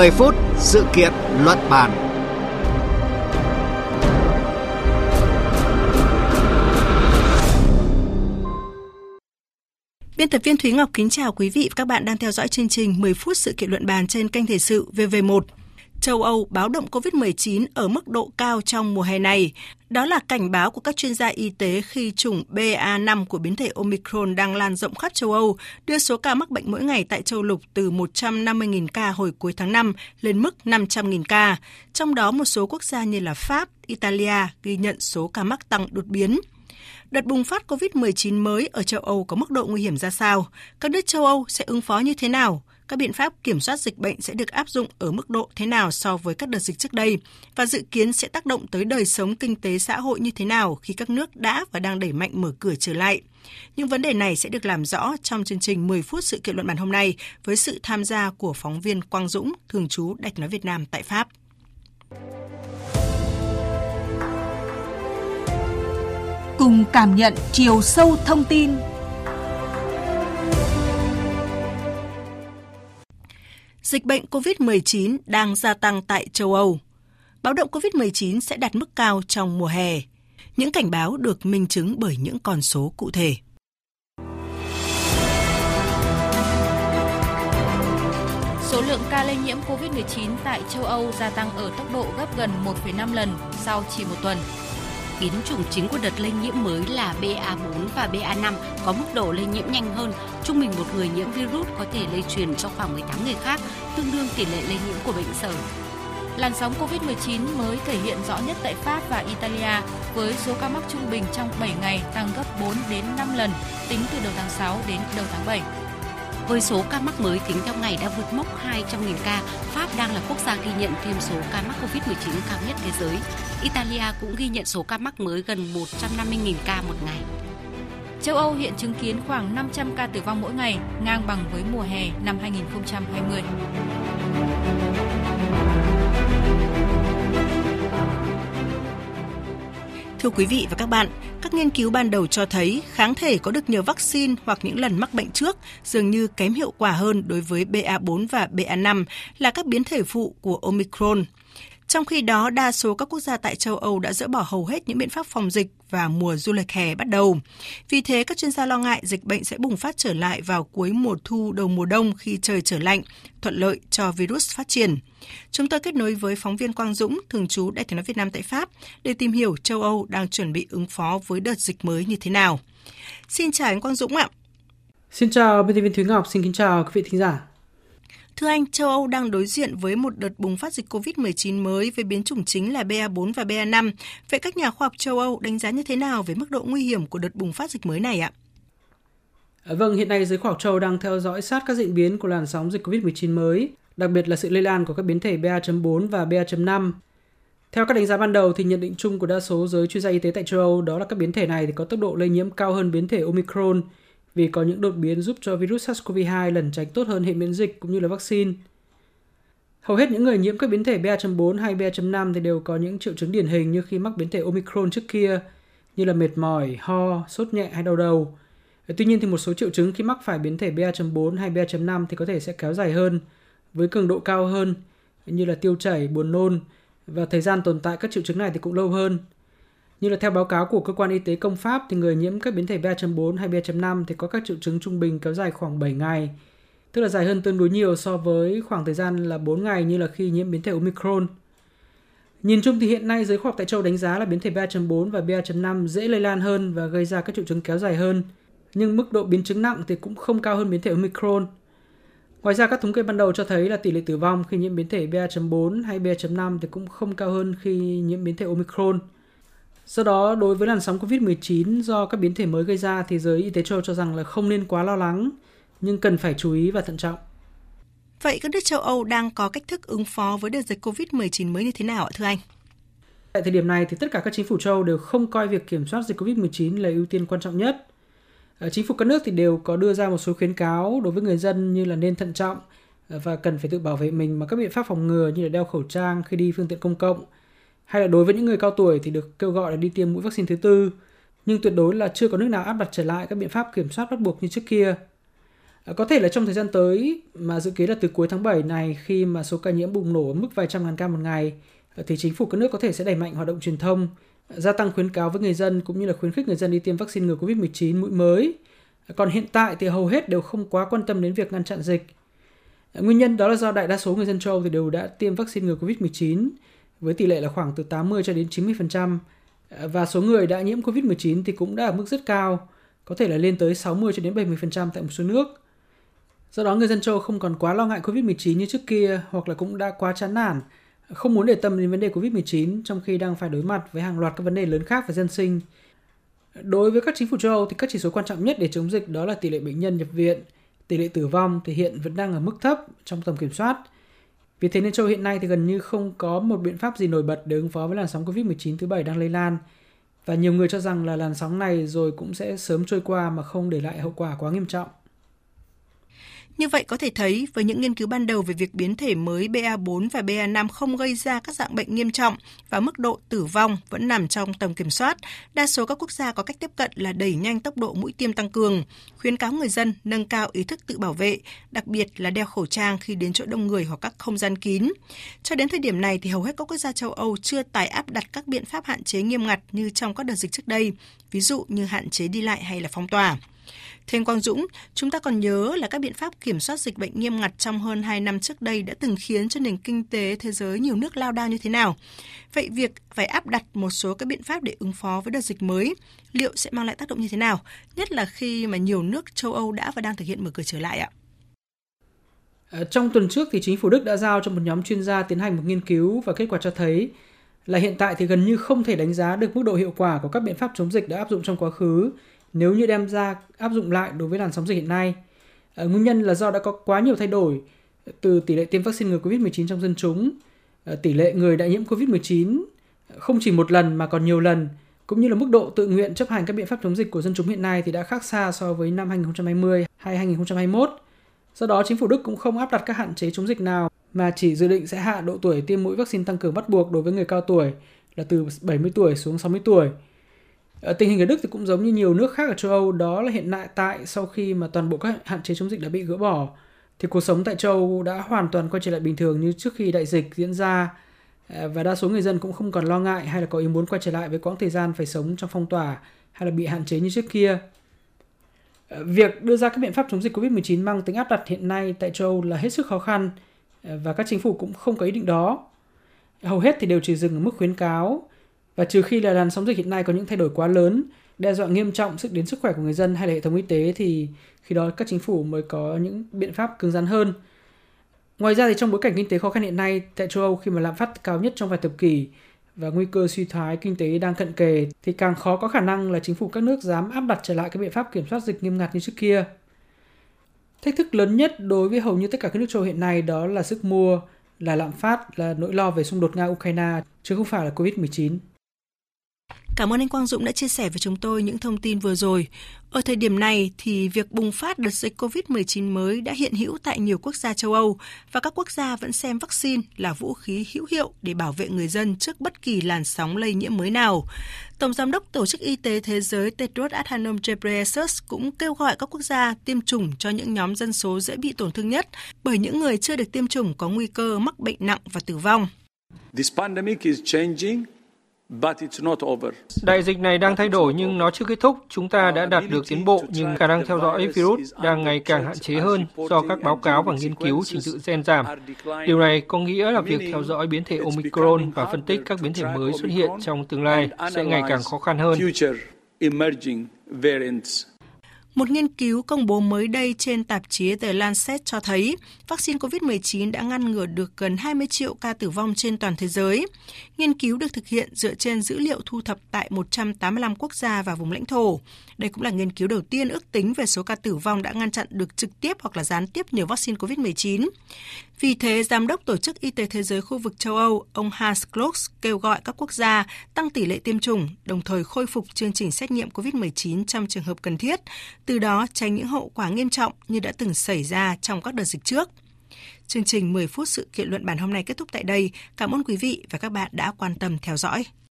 10 phút sự kiện luận bàn. Biên tập viên Thúy Ngọc kính chào quý vị và các bạn đang theo dõi chương trình 10 phút sự kiện luận bàn trên kênh thể sự VV1 châu Âu báo động COVID-19 ở mức độ cao trong mùa hè này. Đó là cảnh báo của các chuyên gia y tế khi chủng BA5 của biến thể Omicron đang lan rộng khắp châu Âu, đưa số ca mắc bệnh mỗi ngày tại châu lục từ 150.000 ca hồi cuối tháng 5 lên mức 500.000 ca. Trong đó một số quốc gia như là Pháp, Italia ghi nhận số ca mắc tăng đột biến. Đợt bùng phát COVID-19 mới ở châu Âu có mức độ nguy hiểm ra sao? Các nước châu Âu sẽ ứng phó như thế nào? Các biện pháp kiểm soát dịch bệnh sẽ được áp dụng ở mức độ thế nào so với các đợt dịch trước đây và dự kiến sẽ tác động tới đời sống kinh tế xã hội như thế nào khi các nước đã và đang đẩy mạnh mở cửa trở lại. Những vấn đề này sẽ được làm rõ trong chương trình 10 phút sự kiện luận bàn hôm nay với sự tham gia của phóng viên Quang Dũng, thường trú Đạch Nói Việt Nam tại Pháp. Cùng cảm nhận chiều sâu thông tin Dịch bệnh COVID-19 đang gia tăng tại châu Âu. Báo động COVID-19 sẽ đạt mức cao trong mùa hè. Những cảnh báo được minh chứng bởi những con số cụ thể. Số lượng ca lây nhiễm COVID-19 tại châu Âu gia tăng ở tốc độ gấp gần 1,5 lần sau chỉ một tuần biến chủng chính của đợt lây nhiễm mới là BA4 và BA5 có mức độ lây nhiễm nhanh hơn. Trung bình một người nhiễm virus có thể lây truyền cho khoảng 18 người khác, tương đương tỷ lệ lây nhiễm của bệnh sởi. Làn sóng COVID-19 mới thể hiện rõ nhất tại Pháp và Italia với số ca mắc trung bình trong 7 ngày tăng gấp 4 đến 5 lần tính từ đầu tháng 6 đến đầu tháng 7. Với số ca mắc mới tính theo ngày đã vượt mốc 200.000 ca, Pháp đang là quốc gia ghi nhận thêm số ca mắc COVID-19 cao nhất thế giới. Italia cũng ghi nhận số ca mắc mới gần 150.000 ca một ngày. Châu Âu hiện chứng kiến khoảng 500 ca tử vong mỗi ngày, ngang bằng với mùa hè năm 2020. Thưa quý vị và các bạn, các nghiên cứu ban đầu cho thấy kháng thể có được nhờ vaccine hoặc những lần mắc bệnh trước dường như kém hiệu quả hơn đối với BA4 và BA5 là các biến thể phụ của Omicron. Trong khi đó, đa số các quốc gia tại châu Âu đã dỡ bỏ hầu hết những biện pháp phòng dịch và mùa du lịch hè bắt đầu. Vì thế, các chuyên gia lo ngại dịch bệnh sẽ bùng phát trở lại vào cuối mùa thu đầu mùa đông khi trời trở lạnh, thuận lợi cho virus phát triển. Chúng tôi kết nối với phóng viên Quang Dũng, thường trú Đại tiếng nói Việt Nam tại Pháp, để tìm hiểu châu Âu đang chuẩn bị ứng phó với đợt dịch mới như thế nào. Xin chào anh Quang Dũng ạ. Xin chào biên tập viên Thúy Ngọc, xin kính chào quý vị thính giả. Thưa anh, châu Âu đang đối diện với một đợt bùng phát dịch COVID-19 mới với biến chủng chính là BA4 và BA5. Vậy các nhà khoa học châu Âu đánh giá như thế nào về mức độ nguy hiểm của đợt bùng phát dịch mới này ạ? À, vâng, hiện nay giới khoa học châu đang theo dõi sát các diễn biến của làn sóng dịch COVID-19 mới, đặc biệt là sự lây lan của các biến thể BA.4 và BA.5. Theo các đánh giá ban đầu thì nhận định chung của đa số giới chuyên gia y tế tại châu Âu đó là các biến thể này thì có tốc độ lây nhiễm cao hơn biến thể Omicron vì có những đột biến giúp cho virus SARS-CoV-2 lần tránh tốt hơn hệ miễn dịch cũng như là vaccine. Hầu hết những người nhiễm các biến thể BA.4 hay BA.5 thì đều có những triệu chứng điển hình như khi mắc biến thể Omicron trước kia, như là mệt mỏi, ho, sốt nhẹ hay đau đầu. Ờ, tuy nhiên thì một số triệu chứng khi mắc phải biến thể BA.4 hay BA.5 thì có thể sẽ kéo dài hơn, với cường độ cao hơn, như là tiêu chảy, buồn nôn, và thời gian tồn tại các triệu chứng này thì cũng lâu hơn. Như là theo báo cáo của cơ quan y tế công Pháp thì người nhiễm các biến thể BA.4 hay BA.5 thì có các triệu chứng trung bình kéo dài khoảng 7 ngày, tức là dài hơn tương đối nhiều so với khoảng thời gian là 4 ngày như là khi nhiễm biến thể Omicron. Nhìn chung thì hiện nay giới khoa học tại châu đánh giá là biến thể BA.4 và BA.5 dễ lây lan hơn và gây ra các triệu chứng kéo dài hơn, nhưng mức độ biến chứng nặng thì cũng không cao hơn biến thể Omicron. Ngoài ra các thống kê ban đầu cho thấy là tỷ lệ tử vong khi nhiễm biến thể BA.4 hay BA.5 thì cũng không cao hơn khi nhiễm biến thể Omicron. Do đó, đối với làn sóng COVID-19 do các biến thể mới gây ra thì giới y tế châu cho rằng là không nên quá lo lắng, nhưng cần phải chú ý và thận trọng. Vậy các nước châu Âu đang có cách thức ứng phó với đợt dịch COVID-19 mới như thế nào ạ thưa anh? Tại thời điểm này thì tất cả các chính phủ châu đều không coi việc kiểm soát dịch COVID-19 là ưu tiên quan trọng nhất. Ờ, chính phủ các nước thì đều có đưa ra một số khuyến cáo đối với người dân như là nên thận trọng ờ, và cần phải tự bảo vệ mình bằng các biện pháp phòng ngừa như là đeo khẩu trang khi đi phương tiện công cộng, hay là đối với những người cao tuổi thì được kêu gọi là đi tiêm mũi vaccine thứ tư, nhưng tuyệt đối là chưa có nước nào áp đặt trở lại các biện pháp kiểm soát bắt buộc như trước kia. À, có thể là trong thời gian tới mà dự kiến là từ cuối tháng 7 này khi mà số ca nhiễm bùng nổ ở mức vài trăm ngàn ca một ngày à, thì chính phủ các nước có thể sẽ đẩy mạnh hoạt động truyền thông, gia tăng khuyến cáo với người dân cũng như là khuyến khích người dân đi tiêm vaccine ngừa Covid-19 mũi mới. À, còn hiện tại thì hầu hết đều không quá quan tâm đến việc ngăn chặn dịch. Nguyên nhân đó là do đại đa số người dân châu Âu thì đều đã tiêm vaccine ngừa Covid-19 với tỷ lệ là khoảng từ 80 cho đến 90% và số người đã nhiễm Covid-19 thì cũng đã ở mức rất cao, có thể là lên tới 60 cho đến 70% tại một số nước. Do đó người dân châu không còn quá lo ngại Covid-19 như trước kia hoặc là cũng đã quá chán nản, không muốn để tâm đến vấn đề Covid-19 trong khi đang phải đối mặt với hàng loạt các vấn đề lớn khác về dân sinh. Đối với các chính phủ châu Âu thì các chỉ số quan trọng nhất để chống dịch đó là tỷ lệ bệnh nhân nhập viện, tỷ lệ tử vong thì hiện vẫn đang ở mức thấp trong tầm kiểm soát. Vì thế nên châu hiện nay thì gần như không có một biện pháp gì nổi bật để ứng phó với làn sóng Covid-19 thứ bảy đang lây lan. Và nhiều người cho rằng là làn sóng này rồi cũng sẽ sớm trôi qua mà không để lại hậu quả quá nghiêm trọng. Như vậy có thể thấy với những nghiên cứu ban đầu về việc biến thể mới BA4 và BA5 không gây ra các dạng bệnh nghiêm trọng và mức độ tử vong vẫn nằm trong tầm kiểm soát, đa số các quốc gia có cách tiếp cận là đẩy nhanh tốc độ mũi tiêm tăng cường, khuyến cáo người dân nâng cao ý thức tự bảo vệ, đặc biệt là đeo khẩu trang khi đến chỗ đông người hoặc các không gian kín. Cho đến thời điểm này thì hầu hết các quốc gia châu Âu chưa tái áp đặt các biện pháp hạn chế nghiêm ngặt như trong các đợt dịch trước đây, ví dụ như hạn chế đi lại hay là phong tỏa. Thêm Quang Dũng, chúng ta còn nhớ là các biện pháp kiểm soát dịch bệnh nghiêm ngặt trong hơn 2 năm trước đây đã từng khiến cho nền kinh tế thế giới nhiều nước lao đao như thế nào. Vậy việc phải áp đặt một số các biện pháp để ứng phó với đợt dịch mới liệu sẽ mang lại tác động như thế nào, nhất là khi mà nhiều nước châu Âu đã và đang thực hiện mở cửa trở lại ạ? Ờ, trong tuần trước thì chính phủ Đức đã giao cho một nhóm chuyên gia tiến hành một nghiên cứu và kết quả cho thấy là hiện tại thì gần như không thể đánh giá được mức độ hiệu quả của các biện pháp chống dịch đã áp dụng trong quá khứ nếu như đem ra áp dụng lại đối với làn sóng dịch hiện nay. À, nguyên nhân là do đã có quá nhiều thay đổi ờ, từ tỷ lệ tiêm vaccine ngừa COVID-19 trong dân chúng, à, tỷ lệ người đã nhiễm COVID-19 không chỉ một lần mà còn nhiều lần, cũng như là mức độ tự nguyện chấp hành các biện pháp chống dịch của dân chúng hiện nay thì đã khác xa so với năm 2020 hay 2021. Do đó, chính phủ Đức cũng không áp đặt các hạn chế chống dịch nào mà chỉ dự định sẽ hạ độ tuổi tiêm mũi vaccine tăng cường bắt buộc đối với người cao tuổi là từ 70 tuổi xuống 60 tuổi Ờ, tình hình ở Đức thì cũng giống như nhiều nước khác ở châu Âu, đó là hiện tại sau khi mà toàn bộ các hạn chế chống dịch đã bị gỡ bỏ thì cuộc sống tại châu Âu đã hoàn toàn quay trở lại bình thường như trước khi đại dịch diễn ra ờ, và đa số người dân cũng không còn lo ngại hay là có ý muốn quay trở lại với quãng thời gian phải sống trong phong tỏa hay là bị hạn chế như trước kia. Ờ, việc đưa ra các biện pháp chống dịch COVID-19 mang tính áp đặt hiện nay tại châu Âu là hết sức khó khăn và các chính phủ cũng không có ý định đó. Hầu hết thì đều chỉ dừng ở mức khuyến cáo và trừ khi là làn sóng dịch hiện nay có những thay đổi quá lớn, đe dọa nghiêm trọng sức đến sức khỏe của người dân hay là hệ thống y tế thì khi đó các chính phủ mới có những biện pháp cứng rắn hơn. Ngoài ra thì trong bối cảnh kinh tế khó khăn hiện nay tại châu Âu khi mà lạm phát cao nhất trong vài thập kỷ và nguy cơ suy thoái kinh tế đang cận kề thì càng khó có khả năng là chính phủ các nước dám áp đặt trở lại các biện pháp kiểm soát dịch nghiêm ngặt như trước kia. Thách thức lớn nhất đối với hầu như tất cả các nước châu hiện nay đó là sức mua, là lạm phát, là nỗi lo về xung đột Nga-Ukraine, chứ không phải là Covid-19. Cảm ơn anh Quang Dũng đã chia sẻ với chúng tôi những thông tin vừa rồi. Ở thời điểm này thì việc bùng phát đợt dịch COVID-19 mới đã hiện hữu tại nhiều quốc gia châu Âu và các quốc gia vẫn xem vaccine là vũ khí hữu hiệu để bảo vệ người dân trước bất kỳ làn sóng lây nhiễm mới nào. Tổng giám đốc Tổ chức Y tế Thế giới Tedros Adhanom Ghebreyesus cũng kêu gọi các quốc gia tiêm chủng cho những nhóm dân số dễ bị tổn thương nhất bởi những người chưa được tiêm chủng có nguy cơ mắc bệnh nặng và tử vong. This pandemic is changing Đại dịch này đang thay đổi nhưng nó chưa kết thúc. Chúng ta đã đạt được tiến bộ nhưng khả năng theo dõi virus đang ngày càng hạn chế hơn do các báo cáo và nghiên cứu trình tự gen giảm. Điều này có nghĩa là việc theo dõi biến thể Omicron và phân tích các biến thể mới xuất hiện trong tương lai sẽ ngày càng khó khăn hơn. Một nghiên cứu công bố mới đây trên tạp chí The Lancet cho thấy vaccine COVID-19 đã ngăn ngừa được gần 20 triệu ca tử vong trên toàn thế giới. Nghiên cứu được thực hiện dựa trên dữ liệu thu thập tại 185 quốc gia và vùng lãnh thổ. Đây cũng là nghiên cứu đầu tiên ước tính về số ca tử vong đã ngăn chặn được trực tiếp hoặc là gián tiếp nhờ vaccine COVID-19. Vì thế, Giám đốc Tổ chức Y tế Thế giới khu vực châu Âu, ông Hans Klotz kêu gọi các quốc gia tăng tỷ lệ tiêm chủng, đồng thời khôi phục chương trình xét nghiệm COVID-19 trong trường hợp cần thiết, từ đó tránh những hậu quả nghiêm trọng như đã từng xảy ra trong các đợt dịch trước. Chương trình 10 phút sự kiện luận bản hôm nay kết thúc tại đây. Cảm ơn quý vị và các bạn đã quan tâm theo dõi.